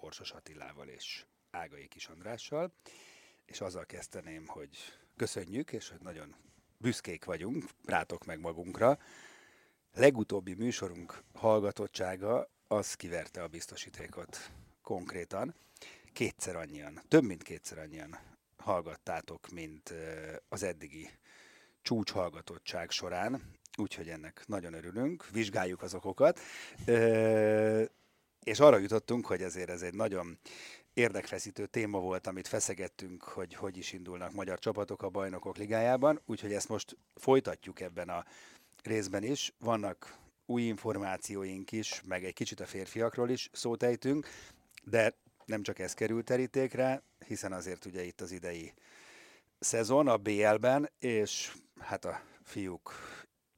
Borsos Attilával és Ágai Kis Andrással, és azzal kezdeném, hogy köszönjük, és hogy nagyon büszkék vagyunk, rátok meg magunkra. Legutóbbi műsorunk hallgatottsága az kiverte a biztosítékot konkrétan. Kétszer annyian, több mint kétszer annyian hallgattátok, mint az eddigi csúcs hallgatottság során, úgyhogy ennek nagyon örülünk, vizsgáljuk az okokat, és arra jutottunk, hogy ezért ez egy nagyon érdekfeszítő téma volt, amit feszegettünk, hogy hogy is indulnak magyar csapatok a bajnokok ligájában, úgyhogy ezt most folytatjuk ebben a részben is. Vannak új információink is, meg egy kicsit a férfiakról is szót ejtünk, de nem csak ez került terítékre, hiszen azért ugye itt az idei szezon a BL-ben, és hát a fiúk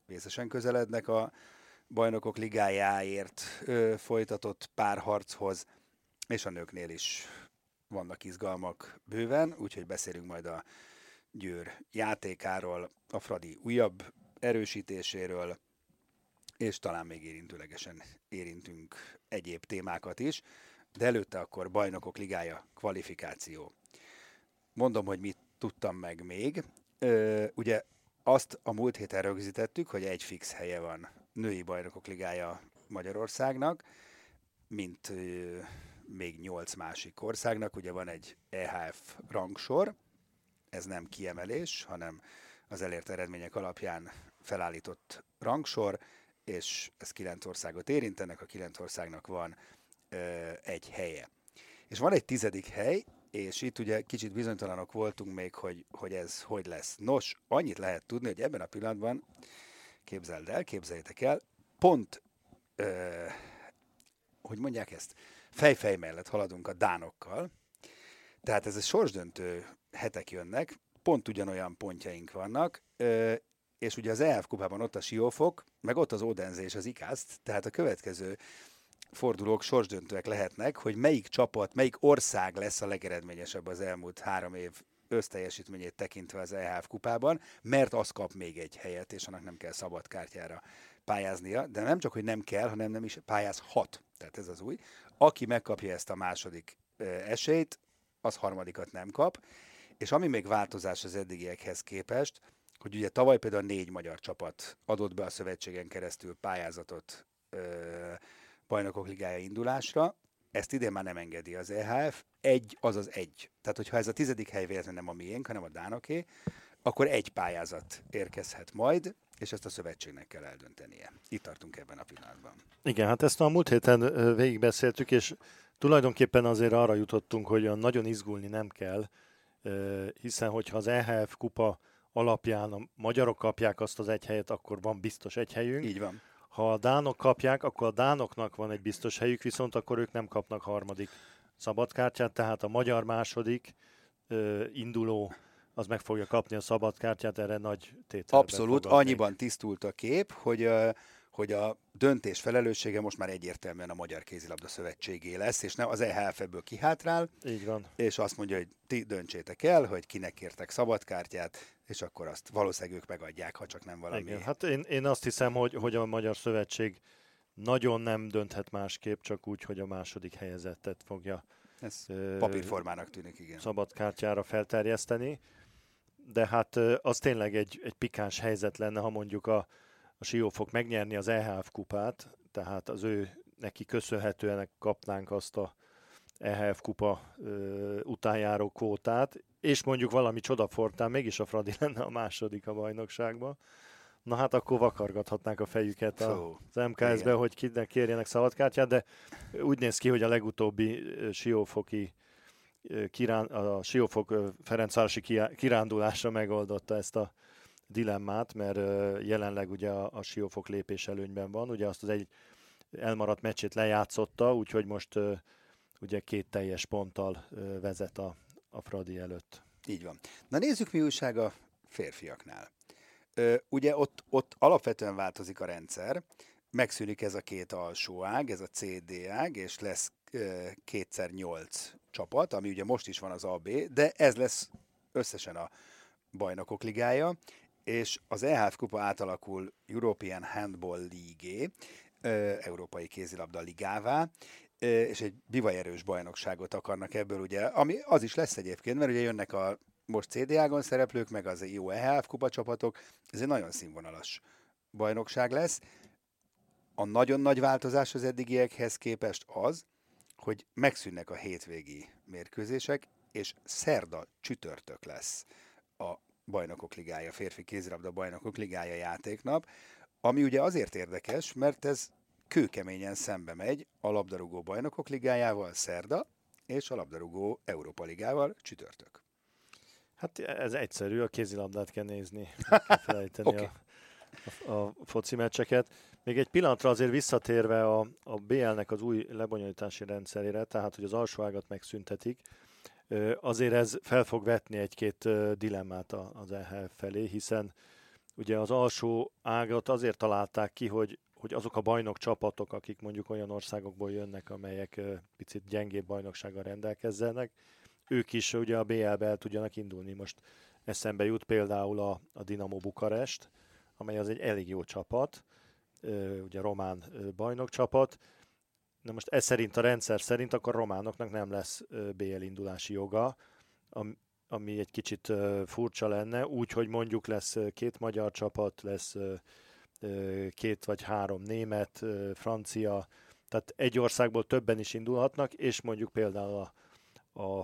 vészesen közelednek a bajnokok ligájáért ö, folytatott párharchoz, és a nőknél is vannak izgalmak bőven, úgyhogy beszélünk majd a Győr játékáról, a Fradi újabb erősítéséről, és talán még érintőlegesen érintünk egyéb témákat is, de előtte akkor bajnokok ligája kvalifikáció. Mondom, hogy mit tudtam meg még. Ö, ugye azt a múlt héten rögzítettük, hogy egy fix helye van női bajnokok ligája Magyarországnak, mint még nyolc másik országnak. Ugye van egy EHF rangsor, ez nem kiemelés, hanem az elért eredmények alapján felállított rangsor, és ez kilenc országot érintenek, a kilenc országnak van ö, egy helye. És van egy tizedik hely, és itt ugye kicsit bizonytalanok voltunk még, hogy, hogy ez hogy lesz. Nos, annyit lehet tudni, hogy ebben a pillanatban, képzeld el, képzeljétek el, pont, ö, hogy mondják ezt, fejfej mellett haladunk a dánokkal, tehát ez a sorsdöntő hetek jönnek, pont ugyanolyan pontjaink vannak, ö, és ugye az EF kupában ott a Siófok, meg ott az Odense és az Ikászt, tehát a következő fordulók sorsdöntőek lehetnek, hogy melyik csapat, melyik ország lesz a legeredményesebb az elmúlt három év összteljesítményét tekintve az EHF kupában, mert az kap még egy helyet, és annak nem kell szabad kártyára pályáznia, de nem csak, hogy nem kell, hanem nem is pályázhat. Tehát ez az új. Aki megkapja ezt a második esélyt, az harmadikat nem kap. És ami még változás az eddigiekhez képest, hogy ugye tavaly például négy magyar csapat adott be a szövetségen keresztül pályázatot ö, bajnokok ligája indulásra, ezt idén már nem engedi az EHF, egy az az egy. Tehát, hogyha ez a tizedik hely véletlenül nem a miénk, hanem a Dánoké, akkor egy pályázat érkezhet majd, és ezt a szövetségnek kell eldöntenie. Itt tartunk ebben a pillanatban. Igen, hát ezt a múlt héten végigbeszéltük, és tulajdonképpen azért arra jutottunk, hogy olyan nagyon izgulni nem kell, hiszen hogyha az EHF kupa alapján a magyarok kapják azt az egy helyet, akkor van biztos egy helyünk. Így van. Ha a dánok kapják, akkor a dánoknak van egy biztos helyük, viszont akkor ők nem kapnak harmadik szabadkártyát, tehát a magyar második ö, induló az meg fogja kapni a szabadkártyát, erre nagy tétel. Abszolút, annyiban tisztult a kép, hogy hogy a döntés felelőssége most már egyértelműen a Magyar Kézilabda Szövetségé lesz, és nem az EHF ebből kihátrál. Így van. És azt mondja, hogy ti döntsétek el, hogy kinek kértek szabadkártyát, és akkor azt valószínűleg ők megadják, ha csak nem valami. Igen, hát én, én azt hiszem, hogy, hogy a Magyar Szövetség nagyon nem dönthet másképp, csak úgy, hogy a második helyezettet fogja Ez papírformának tűnik, igen. Szabadkártyára felterjeszteni. De hát az tényleg egy, egy pikáns helyzet lenne, ha mondjuk a, a Siófok megnyerni az EHF kupát, tehát az ő neki köszönhetően kapnánk azt a EHF kupa ö, utánjáró kvótát, és mondjuk valami csodafortán mégis a Fradi lenne a második a bajnokságban, na hát akkor vakargathatnák a fejüket a, az MKS-be, hogy kinek kérjenek szabadkártyát, de úgy néz ki, hogy a legutóbbi siófoki kirán, a Siófok Ferencvárosi kirándulásra megoldotta ezt a dilemmát, mert jelenleg ugye a, a Siófok lépés előnyben van, ugye azt az egy elmaradt meccsét lejátszotta, úgyhogy most ugye két teljes ponttal vezet a, a Fradi előtt. Így van. Na nézzük, mi újság a férfiaknál. Ö, ugye ott, ott alapvetően változik a rendszer, megszűnik ez a két alsó ág, ez a CD ág, és lesz ö, kétszer nyolc csapat, ami ugye most is van az AB, de ez lesz összesen a bajnokok ligája, és az EHF kupa átalakul European Handball League, Európai Kézilabda Ligává, és egy bivajerős bajnokságot akarnak ebből, ugye, ami az is lesz egyébként, mert ugye jönnek a most CDA-gon szereplők, meg az jó EHF kupa csapatok, ez egy nagyon színvonalas bajnokság lesz. A nagyon nagy változás az eddigiekhez képest az, hogy megszűnnek a hétvégi mérkőzések, és szerda csütörtök lesz a Bajnokok Ligája, férfi kézilabda Bajnokok Ligája játéknap, ami ugye azért érdekes, mert ez kőkeményen szembe megy a labdarúgó Bajnokok Ligájával szerda, és a labdarúgó Európa Ligával csütörtök. Hát ez egyszerű, a kézilabdát kell nézni, kell felejteni okay. a, a, a foci meccseket. Még egy pillanatra azért visszatérve a, a BL-nek az új lebonyolítási rendszerére, tehát hogy az alsó ágat megszüntetik, azért ez fel fog vetni egy-két dilemmát az EHF felé, hiszen ugye az alsó ágat azért találták ki, hogy, hogy azok a bajnok csapatok, akik mondjuk olyan országokból jönnek, amelyek picit gyengébb bajnoksággal rendelkezzenek, ők is ugye a BL-be el tudjanak indulni. Most eszembe jut például a, a Dinamo Bukarest, amely az egy elég jó csapat, ugye román bajnokcsapat. Na most ez szerint a rendszer szerint akkor románoknak nem lesz BL indulási joga, ami egy kicsit furcsa lenne, úgyhogy mondjuk lesz két magyar csapat, lesz két vagy három német, francia, tehát egy országból többen is indulhatnak, és mondjuk például a, a,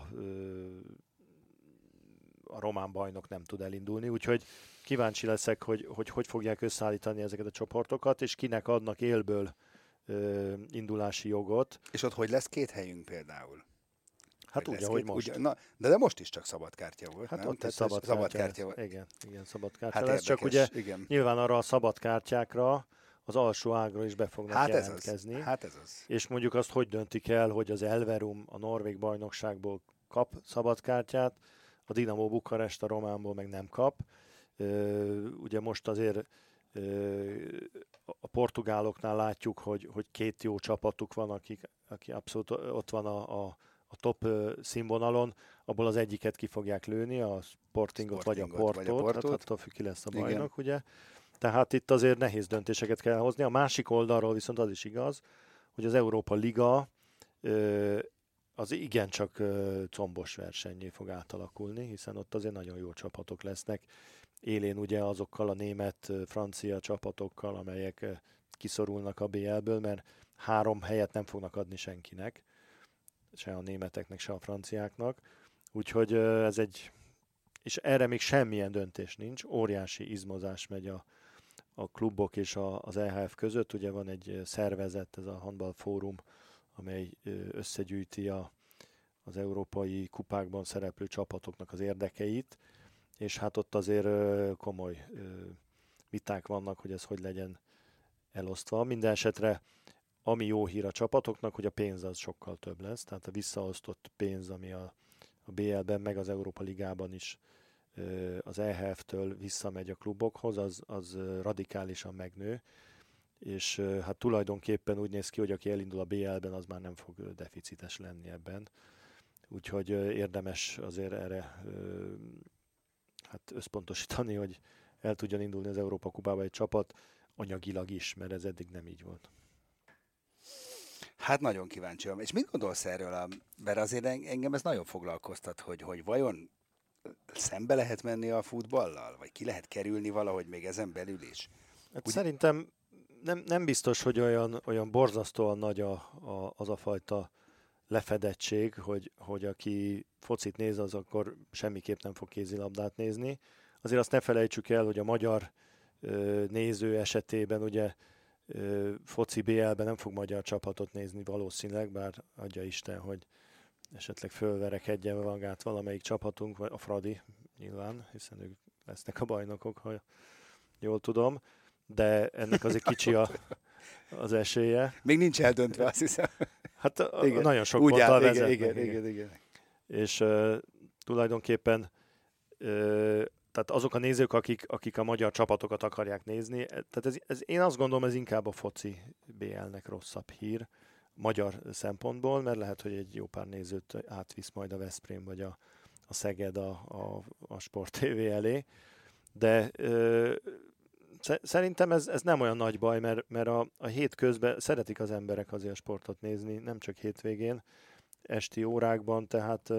a román bajnok nem tud elindulni, úgyhogy kíváncsi leszek, hogy, hogy hogy fogják összeállítani ezeket a csoportokat, és kinek adnak élből indulási jogot. És ott hogy lesz két helyünk például? Hát úgy, ahogy most. Úgy, na, de, de most is csak szabad kártya volt, Hát nem? ott Tehát szabad, szabad kártya, kártya volt. Igen, igen, szabad kártya hát lesz. Érdekes, csak ugye igen. nyilván arra a szabad kártyákra az alsó ágra is be fognak hát jelentkezni. Ez az. Hát ez az. És mondjuk azt hogy döntik el, hogy az Elverum a Norvég bajnokságból kap szabad kártyát, a Dinamo Bukarest a Románból meg nem kap. Ugye most azért a portugáloknál látjuk, hogy, hogy két jó csapatuk van, akik, aki abszolút ott van a, a, a top színvonalon, abból az egyiket ki fogják lőni, a Sportingot, Sportingot vagy a Portót, vagy a Portót. hát attól függ, ki lesz a bajnok, Igen. ugye. Tehát itt azért nehéz döntéseket kell hozni. A másik oldalról viszont az is igaz, hogy az Európa Liga az igencsak combos versenyé fog átalakulni, hiszen ott azért nagyon jó csapatok lesznek. Élén ugye azokkal a német, francia csapatokkal, amelyek kiszorulnak a BL-ből, mert három helyet nem fognak adni senkinek, se a németeknek, se a franciáknak. Úgyhogy ez egy, és erre még semmilyen döntés nincs, óriási izmozás megy a, a klubok és a, az EHF között. Ugye van egy szervezet, ez a Handball Fórum, amely összegyűjti a, az európai kupákban szereplő csapatoknak az érdekeit, és hát ott azért komoly viták vannak, hogy ez hogy legyen elosztva. Minden esetre ami jó hír a csapatoknak, hogy a pénz az sokkal több lesz, tehát a visszaosztott pénz, ami a, a BL-ben, meg az Európa Ligában is az EHF-től visszamegy a klubokhoz, az, az radikálisan megnő, és hát tulajdonképpen úgy néz ki, hogy aki elindul a BL-ben, az már nem fog deficites lenni ebben. Úgyhogy érdemes azért erre hát összpontosítani, hogy el tudjon indulni az Európa Kupába egy csapat, anyagilag is, mert ez eddig nem így volt. Hát nagyon kíváncsi vagyok. És mit gondolsz erről? A, mert azért engem ez nagyon foglalkoztat, hogy, hogy vajon szembe lehet menni a futballal? Vagy ki lehet kerülni valahogy még ezen belül is? Hát Úgy... Szerintem nem, nem biztos, hogy olyan, olyan borzasztóan nagy a, a, az a fajta lefedettség, hogy, hogy aki focit néz, az akkor semmiképp nem fog kézilabdát nézni. Azért azt ne felejtsük el, hogy a magyar ö, néző esetében ugye foci BL-ben nem fog magyar csapatot nézni valószínűleg, bár adja Isten, hogy esetleg fölverekedjen magát valamelyik csapatunk, vagy a Fradi nyilván, hiszen ők lesznek a bajnokok, ha jól tudom, de ennek azért kicsi a, az esélye. Még nincs eldöntve, azt hiszem. Hát igen. nagyon sok Úgy áll, igen, igen, igen, igen, igen. És uh, tulajdonképpen uh, tehát azok a nézők, akik, akik a magyar csapatokat akarják nézni, tehát ez, ez, én azt gondolom, ez inkább a foci BL-nek rosszabb hír magyar szempontból, mert lehet, hogy egy jó pár nézőt átvisz majd a Veszprém vagy a, a Szeged a, a, a Sport TV elé, de ö, szerintem ez, ez nem olyan nagy baj, mert, mert a, a hét közben szeretik az emberek azért a sportot nézni, nem csak hétvégén, esti órákban, tehát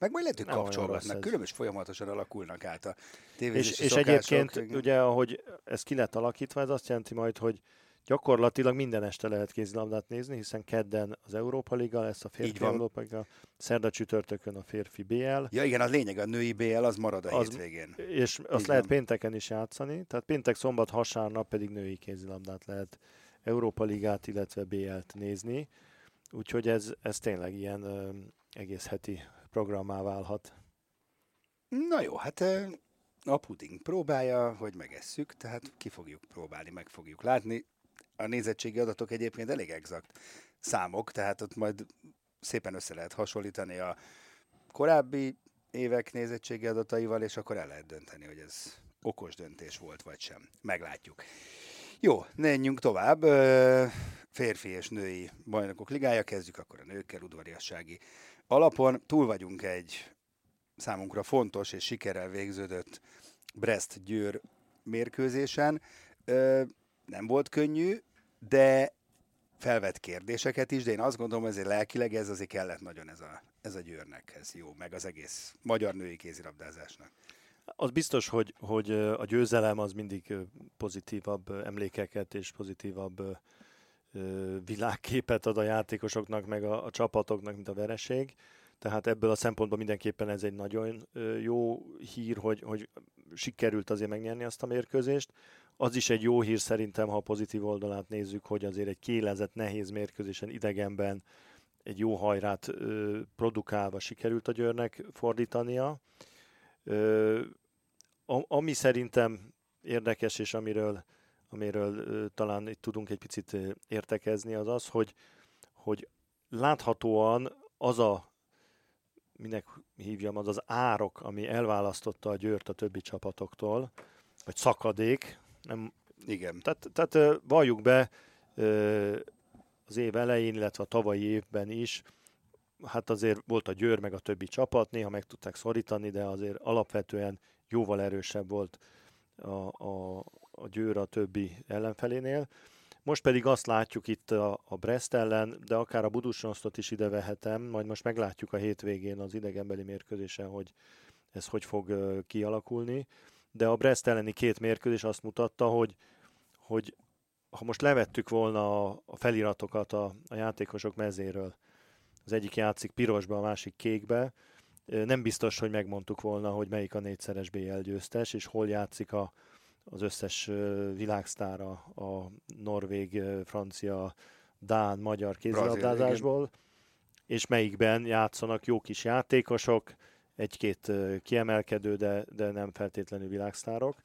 meg majd lehet, hogy kapcsolgatnak, különös folyamatosan alakulnak át a tévézési És, és egyébként ugye, ahogy ez ki lett alakítva, ez azt jelenti majd, hogy gyakorlatilag minden este lehet kézilabdát nézni, hiszen kedden az Európa Liga lesz, a férfi Európa Liga, szerda csütörtökön a férfi BL. Ja igen, a lényeg, a női BL az marad a az, hétvégén. És azt Így lehet van. pénteken is játszani, tehát péntek, szombat, hasárnap pedig női kézilabdát lehet Európa Ligát, illetve BL-t nézni. Úgyhogy ez, ez tényleg ilyen ö, egész heti programmá válhat. Na jó, hát a puding próbálja, hogy megesszük, tehát ki fogjuk próbálni, meg fogjuk látni a nézettségi adatok egyébként elég exakt számok, tehát ott majd szépen össze lehet hasonlítani a korábbi évek nézettségi adataival, és akkor el lehet dönteni, hogy ez okos döntés volt, vagy sem. Meglátjuk. Jó, menjünk tovább. Férfi és női bajnokok ligája, kezdjük akkor a nőkkel udvariassági alapon. Túl vagyunk egy számunkra fontos és sikerrel végződött Brest-Győr mérkőzésen. Nem volt könnyű, de felvet kérdéseket is, de én azt gondolom, ezért lelkileg ez azért kellett nagyon ez a, ez a győrnek, ez jó, meg az egész magyar női kézilabdázásnak. Az biztos, hogy, hogy a győzelem az mindig pozitívabb emlékeket és pozitívabb világképet ad a játékosoknak, meg a, a csapatoknak, mint a vereség. Tehát ebből a szempontból mindenképpen ez egy nagyon jó hír, hogy, hogy sikerült azért megnyerni azt a mérkőzést. Az is egy jó hír szerintem, ha a pozitív oldalát nézzük, hogy azért egy kélezett, nehéz mérkőzésen idegenben egy jó hajrát ö, produkálva sikerült a Győrnek fordítania. Ö, ami szerintem érdekes, és amiről, amiről talán itt tudunk egy picit értekezni, az az, hogy, hogy láthatóan az a minek hívjam, az az árok, ami elválasztotta a Győrt a többi csapatoktól, vagy szakadék, nem, Igen. Tehát, tehát valljuk be, az év elején, illetve a tavalyi évben is, hát azért volt a Győr meg a többi csapat, néha meg tudták szorítani, de azért alapvetően jóval erősebb volt a, a, a Győr a többi ellenfelénél. Most pedig azt látjuk itt a, a Brest ellen, de akár a Budusnosztot is ide vehetem, majd most meglátjuk a hétvégén az idegenbeli mérkőzésen, hogy ez hogy fog kialakulni de a Brest elleni két mérkőzés azt mutatta, hogy, hogy ha most levettük volna a, a feliratokat a, a játékosok mezéről, az egyik játszik pirosba, a másik kékbe, nem biztos, hogy megmondtuk volna, hogy melyik a négyszeres BL győztes, és hol játszik a, az összes világsztára a norvég, francia, dán, magyar kézilabdázásból, és melyikben játszanak jó kis játékosok, egy-két kiemelkedő, de, de nem feltétlenül világsztárok.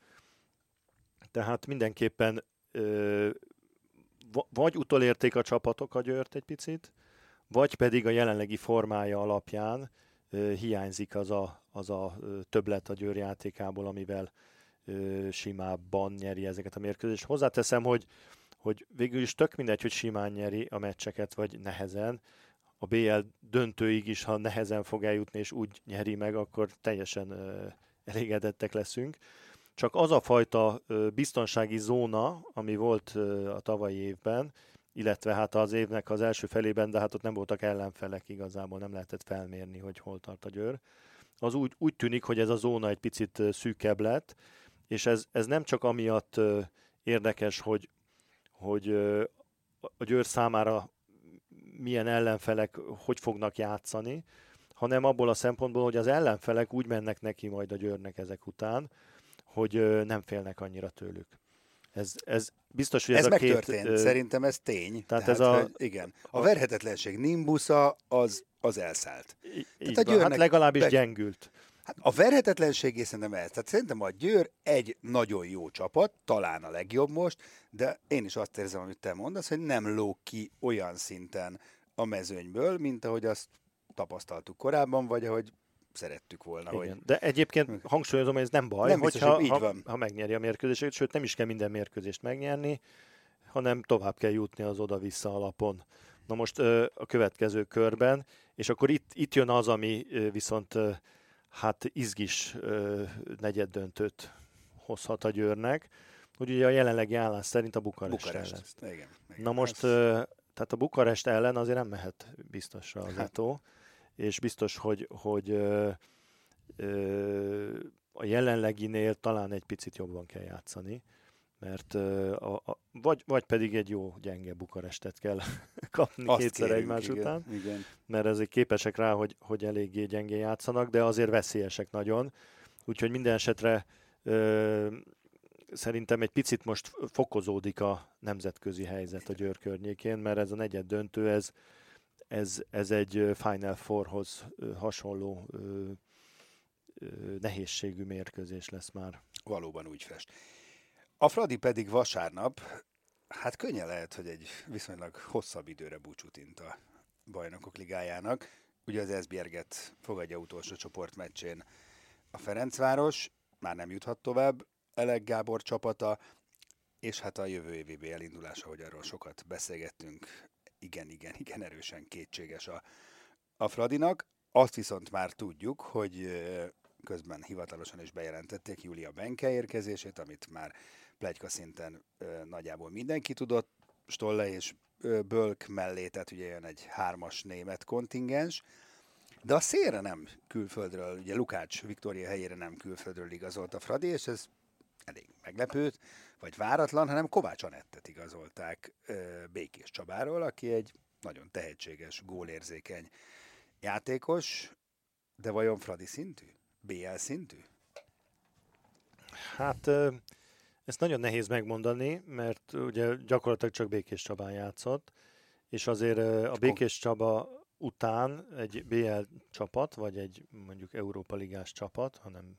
Tehát mindenképpen vagy utolérték a csapatok a Győrt egy picit, vagy pedig a jelenlegi formája alapján hiányzik az a, az a többlet a Győr játékából, amivel simábban nyeri ezeket a mérkőzést. Hozzáteszem, hogy, hogy végül is tök mindegy, hogy simán nyeri a meccseket, vagy nehezen a BL döntőig is, ha nehezen fog eljutni és úgy nyeri meg, akkor teljesen elégedettek leszünk. Csak az a fajta biztonsági zóna, ami volt a tavalyi évben, illetve hát az évnek az első felében, de hát ott nem voltak ellenfelek igazából, nem lehetett felmérni, hogy hol tart a győr. Az úgy, úgy tűnik, hogy ez a zóna egy picit szűkebb lett, és ez, ez nem csak amiatt érdekes, hogy, hogy a győr számára milyen ellenfelek hogy fognak játszani, hanem abból a szempontból, hogy az ellenfelek úgy mennek neki majd a Győrnek ezek után, hogy nem félnek annyira tőlük. Ez, ez biztos, hogy ez, ez a megtörtént, két, szerintem ez tény. Tehát, tehát ez a, igen. A verhetetlenség nimbusza az, az elszállt. Így tehát a van, hát legalábbis be... gyengült. Hát a verhetetlenség szerintem ez. Tehát szerintem a Győr egy nagyon jó csapat, talán a legjobb most, de én is azt érzem, amit te mondasz, hogy nem lóg ki olyan szinten a mezőnyből, mint ahogy azt tapasztaltuk korábban, vagy ahogy szerettük volna. Igen. Hogy... De egyébként hangsúlyozom, hogy ez nem baj, nem hogyha, biztos, hogy így ha, van. ha megnyeri a mérkőzését, sőt nem is kell minden mérkőzést megnyerni, hanem tovább kell jutni az oda-vissza alapon. Na most a következő körben, és akkor itt, itt jön az, ami viszont hát izgis negyed döntőt hozhat a Győrnek, hogy ugye a jelenlegi állás szerint a Bukarest, Bukarest ellen. Igen, igen. Na most, tehát a Bukarest ellen azért nem mehet biztosra az hát. Eto, és biztos, hogy, hogy ö, ö, a jelenleginél talán egy picit jobban kell játszani, mert ö, a, a, vagy, vagy pedig egy jó gyenge Bukarestet kell kapni Azt kétszer kérünk, egymás igen, után, igen. mert ezek képesek rá, hogy, hogy eléggé gyengén játszanak, de azért veszélyesek nagyon. Úgyhogy minden esetre ö, szerintem egy picit most fokozódik a nemzetközi helyzet a Győr környékén, mert ez a negyed döntő, ez, ez, ez egy Final Fourhoz hasonló nehézségű mérkőzés lesz már. Valóban úgy fest. A Fradi pedig vasárnap, hát könnyen lehet, hogy egy viszonylag hosszabb időre búcsút int a bajnokok ligájának. Ugye az Esbjerget fogadja utolsó csoportmeccsén a Ferencváros, már nem juthat tovább, Elek Gábor csapata, és hát a jövő évi elindulása, hogy arról sokat beszélgettünk, igen, igen, igen erősen kétséges a, a Fradinak. Azt viszont már tudjuk, hogy közben hivatalosan is bejelentették Júlia Benke érkezését, amit már plegyka szinten nagyjából mindenki tudott, Stolle és Bölk mellé, tehát ugye jön egy hármas német kontingens, de a szélre nem külföldről, ugye Lukács Viktória helyére nem külföldről igazolt a Fradi, és ez elég meglepőt, vagy váratlan, hanem Kovács Anettet igazolták Békés Csabáról, aki egy nagyon tehetséges, gólérzékeny játékos, de vajon Fradi szintű? BL szintű? Hát ezt nagyon nehéz megmondani, mert ugye gyakorlatilag csak Békés Csabán játszott, és azért a Békés Csaba után egy BL csapat, vagy egy mondjuk Európa Ligás csapat, hanem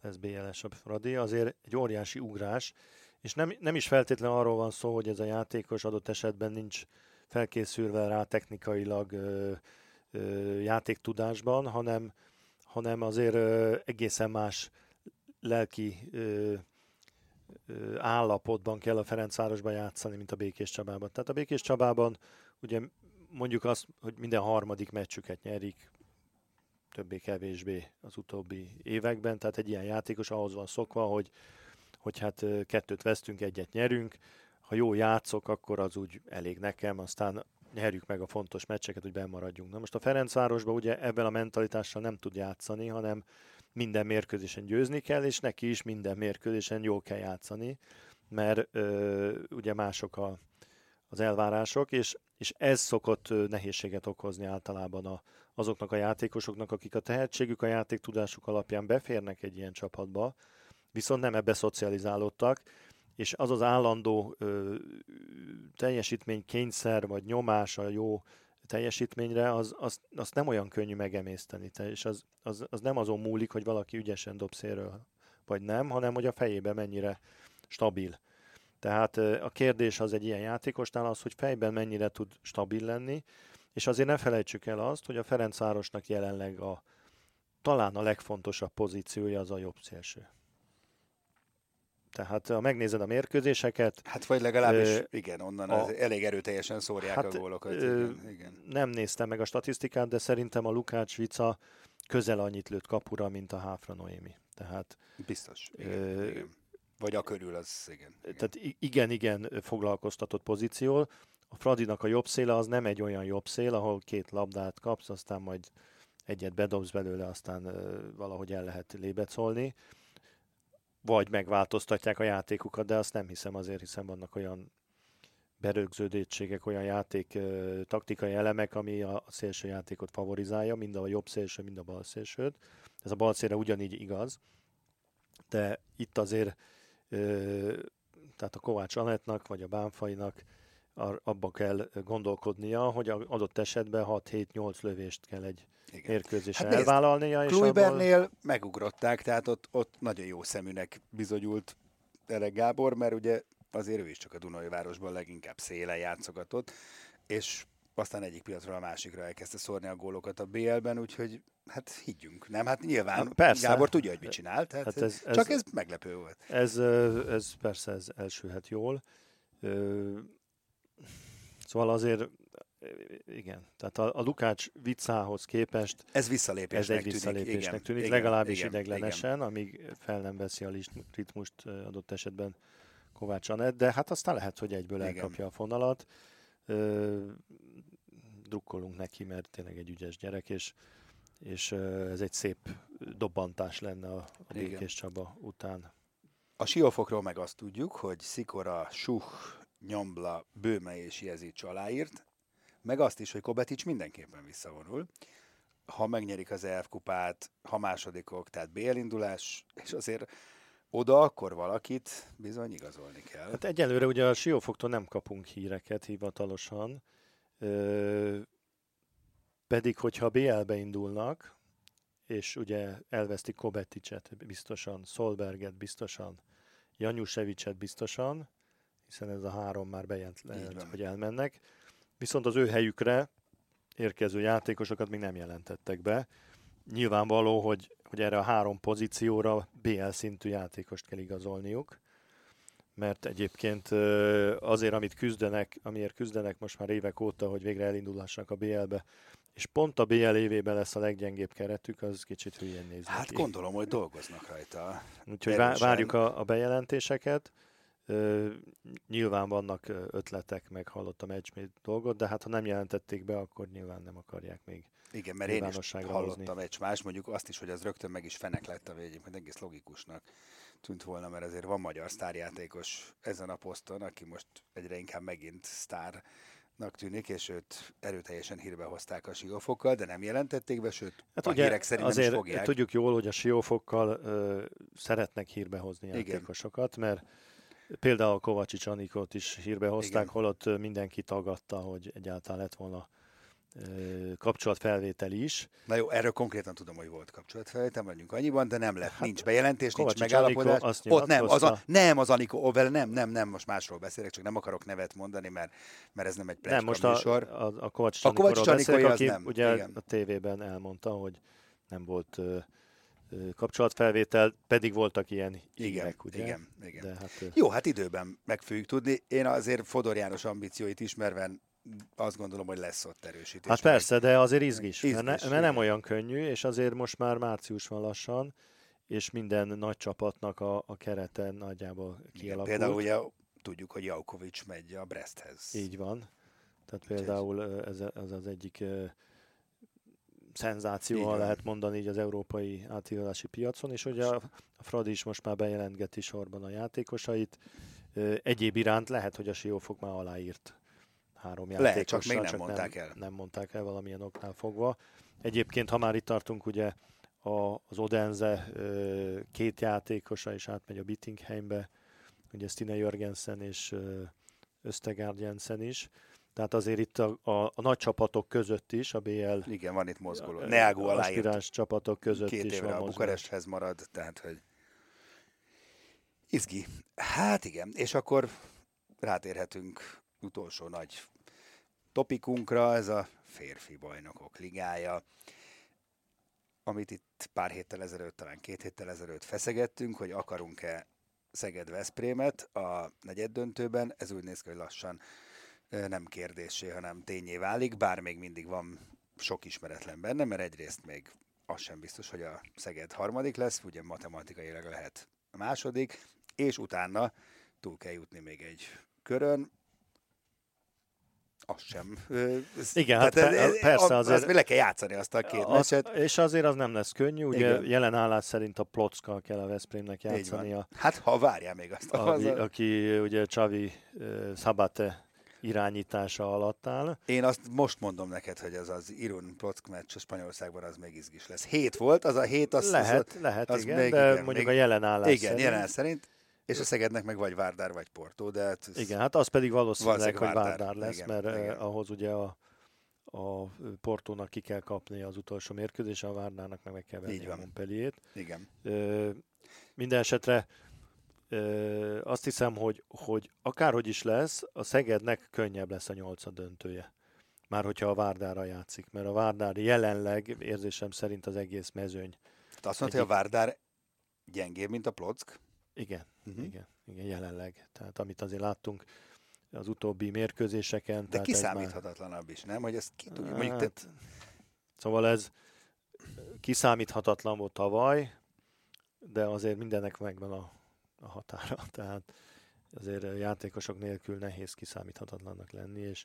lesz BLS a Fradi, azért egy óriási ugrás, és nem, nem is feltétlenül arról van szó, hogy ez a játékos adott esetben nincs felkészülve rá technikailag ö, ö, játéktudásban, hanem, hanem azért ö, egészen más lelki ö, állapotban kell a Ferencvárosban játszani, mint a Békés Csabában. Tehát a Békés Csabában ugye mondjuk azt, hogy minden harmadik meccsüket nyerik, többé-kevésbé az utóbbi években, tehát egy ilyen játékos ahhoz van szokva, hogy, hogy hát kettőt vesztünk, egyet nyerünk, ha jó játszok, akkor az úgy elég nekem, aztán nyerjük meg a fontos meccseket, hogy bemaradjunk. Na most a Ferencvárosban ugye ebben a mentalitással nem tud játszani, hanem minden mérkőzésen győzni kell, és neki is minden mérkőzésen jól kell játszani, mert ö, ugye mások a, az elvárások, és, és ez szokott nehézséget okozni általában a, azoknak a játékosoknak, akik a tehetségük, a játéktudásuk alapján beférnek egy ilyen csapatba, viszont nem ebbe szocializálódtak, és az az állandó ö, teljesítmény kényszer vagy nyomás a jó teljesítményre, az, az, azt nem olyan könnyű megemészteni. És az, az, az nem azon múlik, hogy valaki ügyesen dob szélről, vagy nem, hanem hogy a fejében mennyire stabil. Tehát a kérdés az egy ilyen játékosnál az, hogy fejben mennyire tud stabil lenni, és azért ne felejtsük el azt, hogy a Ferencvárosnak jelenleg a talán a legfontosabb pozíciója az a jobb szélső. Tehát ha megnézed a mérkőzéseket... Hát vagy legalábbis, ö, igen, onnan a, elég erőteljesen szórják hát, a gólokat. Ö, igen, igen. Nem néztem meg a statisztikát, de szerintem a Lukács Vica közel annyit lőtt kapura, mint a Háfra Noémi. Tehát, Biztos, igen, ö, igen. Vagy a körül az, igen, igen. Tehát igen, igen foglalkoztatott pozíció. A Fradinak a jobb széle az nem egy olyan jobb szél, ahol két labdát kapsz, aztán majd egyet bedobsz belőle, aztán valahogy el lehet lébecolni vagy megváltoztatják a játékukat, de azt nem hiszem azért, hiszen vannak olyan berögződétségek, olyan játék taktikai elemek, ami a szélső játékot favorizálja, mind a jobb szélső, mind a bal szélsőt. Ez a bal szélre ugyanígy igaz, de itt azért tehát a Kovács Anettnak, vagy a Bánfainak abba kell gondolkodnia, hogy adott esetben 6-7-8 lövést kell egy Igen. mérkőzésre hát elvállalnia. És Kluibernél abban... megugrották, tehát ott, ott nagyon jó szeműnek bizonyult Erek Gábor, mert ugye azért ő is csak a Dunai városban leginkább szélen játszogatott, és aztán egyik piacról a másikra elkezdte szórni a gólokat a BL-ben, úgyhogy hát higgyünk. Nem, hát nyilván hát persze. Gábor tudja, hogy mit csinál, tehát hát ez, ez, csak ez meglepő volt. Ez, ez persze ez elsülhet jól. Szóval azért igen, tehát a, a Lukács vicához képest ez visszalépésnek ez egy visszalépésnek tűnik, tűnik igen, legalábbis igen, ideglenesen, igen. amíg fel nem veszi a ritmust adott esetben Kovács Anett, de hát aztán lehet, hogy egyből igen. elkapja a fonalat. drukkolunk neki, mert tényleg egy ügyes gyerek, és, és ez egy szép dobbantás lenne a, a Békés Csaba után. A siófokról meg azt tudjuk, hogy Szikora, Suh, Nyombla, Bőme és Jezics aláírt, meg azt is, hogy Kobetics mindenképpen visszavonul. Ha megnyerik az EF kupát, ha másodikok, tehát BL és azért oda akkor valakit bizony igazolni kell. Hát egyelőre ugye a Siófoktól nem kapunk híreket hivatalosan, ö, pedig hogyha BL-be indulnak, és ugye elvesztik Kobeticset biztosan, Solberget biztosan, Janusevicet biztosan, hiszen ez a három már bejelent, hogy elmennek. Viszont az ő helyükre érkező játékosokat még nem jelentettek be. Nyilvánvaló, hogy, hogy erre a három pozícióra BL szintű játékost kell igazolniuk, mert egyébként azért, amit küzdenek, amiért küzdenek most már évek óta, hogy végre elindulhassanak a BL-be, és pont a BL évében lesz a leggyengébb keretük, az kicsit hülyén néz Hát ki. gondolom, hogy dolgoznak rajta. Úgyhogy erősen. várjuk a, a bejelentéseket. Nyilván vannak ötletek, meg hallottam egy dolgot, de hát ha nem jelentették be, akkor nyilván nem akarják még Igen, mert én is hallottam egy más, mondjuk azt is, hogy az rögtön meg is fenek lett a végén, hogy egész logikusnak tűnt volna, mert azért van magyar sztárjátékos ezen a poszton, aki most egyre inkább megint sztár tűnik, és őt erőteljesen hírbe hozták a siófokkal, de nem jelentették be, sőt, hát a ugye hírek szerint azért nem is fogják. tudjuk jól, hogy a siófokkal ö, szeretnek hírbe hozni játékosokat, Igen. mert Például Kovacsics Anikot is hírbe hozták, Igen. holott mindenki tagadta, hogy egyáltalán lett volna kapcsolatfelvétel is. Na jó, erről konkrétan tudom, hogy volt kapcsolatfelvétel, mondjuk annyiban, de nem lett, hát, nincs bejelentés, Kovács nincs megállapodás. Azt Ott nem, az a, nem az Anikó, Ovel, nem, nem, nem, most másról beszélek, csak nem akarok nevet mondani, mert, mert ez nem egy plecska Nem, most a, a, a Kovács Anikóról beszélek, aki nem. ugye Igen. a tévében elmondta, hogy nem volt uh, kapcsolatfelvétel, pedig voltak ilyen igen, hírek, ugye? Igen, igen. De hát, Jó, hát időben meg fogjuk tudni. Én azért Fodor János ambícióit ismerve azt gondolom, hogy lesz ott erősítés. Hát persze, de azért izgis, izgis mert, ne, mert nem olyan könnyű, és azért most már március van lassan, és minden nagy csapatnak a, a kerete nagyjából kialakult. Igen, például ugye tudjuk, hogy Jaukovics megy a Bresthez. Így van. Tehát például ez, ez az egyik szenzáció, lehet mondani így az európai átigazási piacon, és ugye a, Fradi is most már bejelentgeti sorban a játékosait. Egyéb iránt lehet, hogy a Siófok már aláírt három játékosra. Lehet, csak még nem csak mondták nem, el. Nem mondták el valamilyen oknál fogva. Egyébként, ha már itt tartunk, ugye a, az Odense két játékosa is átmegy a Bittingheimbe, ugye Stine Jörgensen és Östegard Jensen is. Tehát azért itt a, a, a nagy csapatok között is, a BL... Igen, van itt mozgoló. Neago aláírt. csapatok között Két is van a Bukaresthez marad, tehát hogy... Izgi. Hát igen, és akkor rátérhetünk utolsó nagy topikunkra, ez a férfi bajnokok ligája, amit itt pár héttel ezelőtt, talán két héttel ezelőtt feszegettünk, hogy akarunk-e Szeged-Veszprémet a negyed döntőben, ez úgy néz ki, hogy lassan nem kérdésé, hanem tényé válik, bár még mindig van sok ismeretlen benne, mert egyrészt még az sem biztos, hogy a Szeged harmadik lesz, ugye matematikailag lehet a második, és utána túl kell jutni még egy körön, az sem. Igen, hát per, ez, persze azért. Azt le kell játszani azt a két az, meccset. És azért az nem lesz könnyű, ugye Igen. jelen állás szerint a Plockkal kell a Veszprémnek játszani. A, hát ha várjál még azt. A, a, aki ugye Csavi uh, Szabate irányítása alatt áll. Én azt most mondom neked, hogy az az Irun Plock meccs a Spanyolországban az még izgis lesz. Hét volt, az a hét, az, lehet, az, lehet, az igen, még, de igen, mondjuk még, a jelen állás Igen, szerint. jelen szerint. És a Szegednek meg vagy Várdár, vagy Porto, de hát Igen, hát az pedig valószínűleg, Valószínűleg hogy Várdár. Várdár lesz, Igen, mert igen. eh, ahhoz ugye a, a Portónak ki kell kapni az utolsó mérkőzés, a Várdárnak meg meg kell Így venni a van. Montpellier-t. igen. Ö, minden esetre ö, azt hiszem, hogy, hogy akárhogy is lesz, a Szegednek könnyebb lesz a nyolcad döntője. Már hogyha a Várdára játszik, mert a Várdár jelenleg érzésem szerint az egész mezőny. Tehát azt mondta, hogy a Várdár gyengébb, mint a Plock. Igen, uh-huh. igen, igen, jelenleg. Tehát amit azért láttunk az utóbbi mérkőzéseken. De már- kiszámíthatatlanabb is, nem? Hogy ezt ki tudjuk. Mondjuk te, Hát, Szóval ez kiszámíthatatlan volt tavaly, de azért mindennek megvan a, a határa. Tehát azért a játékosok nélkül nehéz kiszámíthatatlannak lenni, és,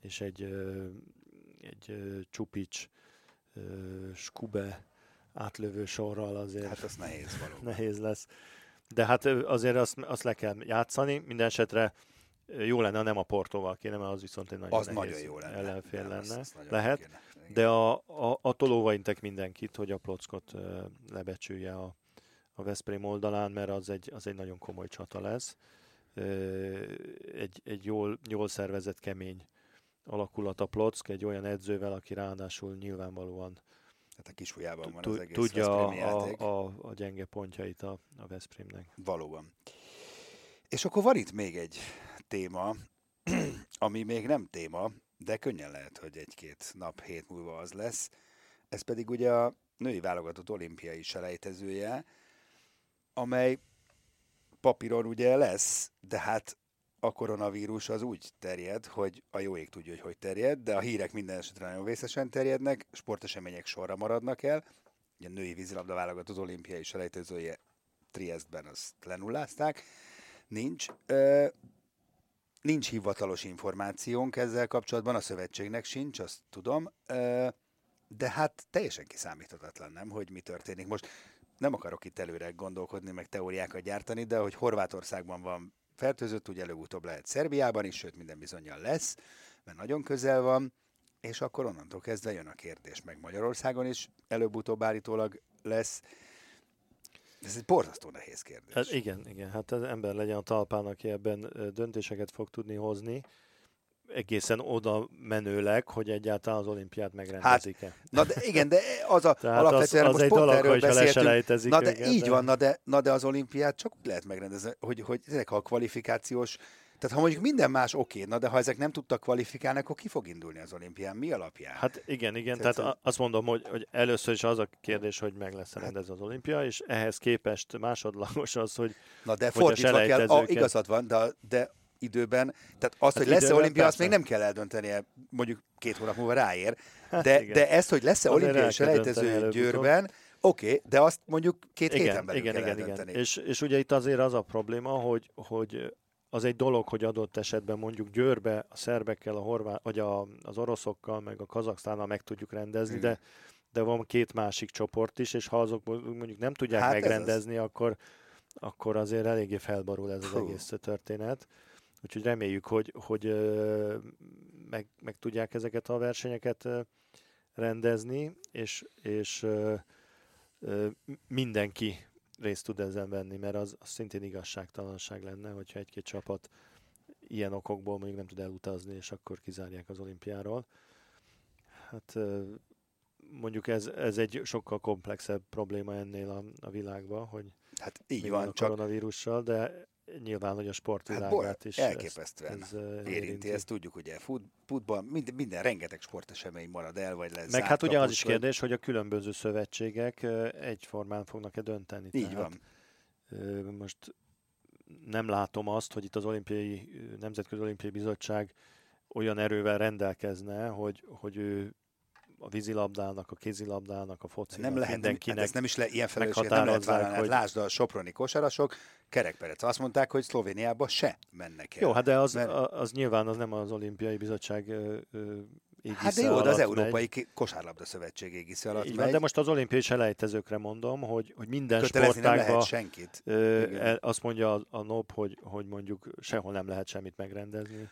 és egy, egy csupics, skube átlövő sorral azért hát az nehéz való. nehéz lesz. De hát azért azt, azt le kell játszani. Minden esetre jó lenne, nem a Portóval kéne, mert az viszont egy nagyon Az nehéz nagyon jó lenne. ellenfél Nem, lenne. az nagyon Lehet, kéne. De a, a, attól óvaintek mindenkit, hogy a plockot lebecsülje a, a Veszprém oldalán, mert az egy, az egy nagyon komoly csata lesz. Egy, egy jól, jól szervezett, kemény alakulat a Plock, egy olyan edzővel, aki ráadásul nyilvánvalóan Hát a kisfujában van az egész tudja a, a, a gyenge pontjait a, a Veszprémnek. Valóban. És akkor van itt még egy téma, ami még nem téma, de könnyen lehet, hogy egy-két nap, hét múlva az lesz. Ez pedig ugye a női válogatott olimpiai selejtezője, amely papíron ugye lesz, de hát a koronavírus az úgy terjed, hogy a jó ég tudja, hogy hogy terjed, de a hírek minden esetre nagyon vészesen terjednek, sportesemények sorra maradnak el. Ugye a női vízilabda válogatott olimpiai selejtezője Triestben azt lenullázták. Nincs. Ö, nincs hivatalos információnk ezzel kapcsolatban, a szövetségnek sincs, azt tudom. Ö, de hát teljesen kiszámíthatatlan, nem, hogy mi történik. Most nem akarok itt előre gondolkodni, meg teóriákat gyártani, de hogy Horvátországban van fertőzött, ugye előbb-utóbb lehet Szerbiában is, sőt minden bizonyal lesz, mert nagyon közel van, és akkor onnantól kezdve jön a kérdés, meg Magyarországon is előbb-utóbb állítólag lesz. Ez egy borzasztó nehéz kérdés. Hát igen, igen, hát az ember legyen a talpán, aki ebben döntéseket fog tudni hozni, egészen oda menőleg, hogy egyáltalán az olimpiát megrendezik-e. Na de igen, de az a Tehát alapvetően az, az most pont erről beszéltünk. Na de őket, így van, na de, na de az olimpiát csak úgy lehet megrendezni, hogy, hogy ezek a kvalifikációs, tehát ha mondjuk minden más oké, na de ha ezek nem tudtak kvalifikálni, akkor ki fog indulni az olimpián? Mi alapján? Hát igen, igen, Tehát, tehát, azt mondom, hogy, hogy először is az a kérdés, hogy meg lesz rendezve az olimpia, és ehhez képest másodlagos az, hogy Na de hogy fordítva kell, a, igazad van, de, de időben, tehát azt, hogy lesz-e Hát olimpia, azt persze. még nem kell eldöntenie, mondjuk két hónap múlva ráér, de, Hát igen. de ezt, hogy lesz-e kell dönteni selejtező. Győrben, oké, de azt mondjuk két héten igen, belül igen, kell igen, eldönteni. igen. És, és ugye itt azért az a probléma, hogy, hogy az egy dolog, hogy adott esetben mondjuk Győrbe a szerbekkel, a horvát, vagy a, az oroszokkal, meg a kazaksztánnal meg tudjuk rendezni, Igen. de, de van két másik csoport is, és ha azok mondjuk nem tudják Hát hát ez az. megrendezni, akkor, akkor azért eléggé felborul ez az Fú. egész történet. Úgyhogy reméljük, hogy, hogy meg, meg tudják ezeket a versenyeket rendezni, és, és mindenki részt tud ezen venni, mert az, az szintén igazságtalanság lenne, hogyha egy-két csapat ilyen okokból mondjuk nem tud elutazni, és akkor kizárják az olimpiáról. Hát mondjuk ez, ez egy sokkal komplexebb probléma ennél a, a világban, hogy Hát így van, a csak koronavírussal, de nyilván, hogy a hát sportvilágát bor, is elképesztően ez, ez ö, érinti, ezt tudjuk ugye, fut, futball, minden, minden, rengeteg sportesemény marad el, vagy lesz Meg hát ugye az is kérdés, hogy a különböző szövetségek ö, egyformán fognak-e dönteni. Így Tehát, van. Ö, Most nem látom azt, hogy itt az olimpiai, Nemzetközi Olimpiai Bizottság olyan erővel rendelkezne, hogy, hogy ő a vízilabdának, a kézilabdának, a focinak, nem lehet, nem, mindenkinek hát ezt nem is le, ilyen felelősséget nem lehet vállalni. Hát hogy- Lásd a soproni kosarasok, kerekperec. Azt mondták, hogy Szlovéniába se mennek el. Jó, hát de az, Mert- az nyilván az nem az olimpiai bizottság égisze Hát de jó, de az Európai megy. Kosárlabda Szövetség égisze alatt Így megy. van, de most az olimpiai selejtezőkre mondom, hogy, hogy minden Kötelezni nem lehet sportágban senkit. Ö, Igen. el- azt mondja a, a NOP, hogy, hogy mondjuk sehol nem lehet semmit megrendezni.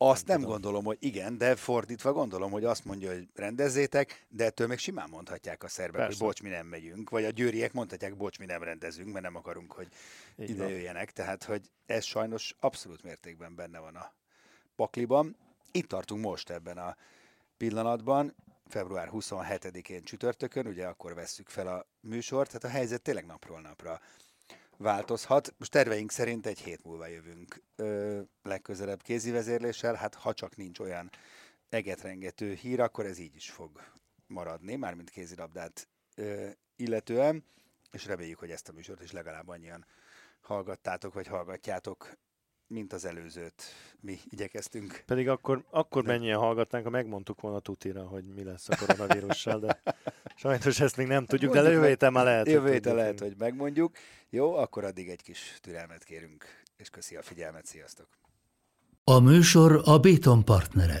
Azt nem, nem gondolom, hogy igen, de fordítva gondolom, hogy azt mondja, hogy rendezzétek, de ettől még simán mondhatják a szerbek, Persze. hogy bocs, mi nem megyünk, vagy a győriek mondhatják, bocs, mi nem rendezünk, mert nem akarunk, hogy Így ide van. jöjjenek. Tehát, hogy ez sajnos abszolút mértékben benne van a pakliban. Itt tartunk most ebben a pillanatban, február 27-én csütörtökön, ugye akkor vesszük fel a műsort, tehát a helyzet tényleg napról napra változhat. Most terveink szerint egy hét múlva jövünk ö, legközelebb kézi vezérléssel, hát ha csak nincs olyan egetrengető hír, akkor ez így is fog maradni, mármint kézilabdát ö, illetően, és reméljük, hogy ezt a műsort is legalább annyian hallgattátok, vagy hallgatjátok, mint az előzőt mi igyekeztünk. Pedig akkor, akkor mennyien hallgatnánk, ha megmondtuk volna tutira, hogy mi lesz a koronavírussal, de sajnos ezt még nem tudjuk, de jövő héten már lehet. Jövő héten lehet, hogy megmondjuk. Jó, akkor addig egy kis türelmet kérünk, és köszi a figyelmet, sziasztok! A műsor a Béton partnere.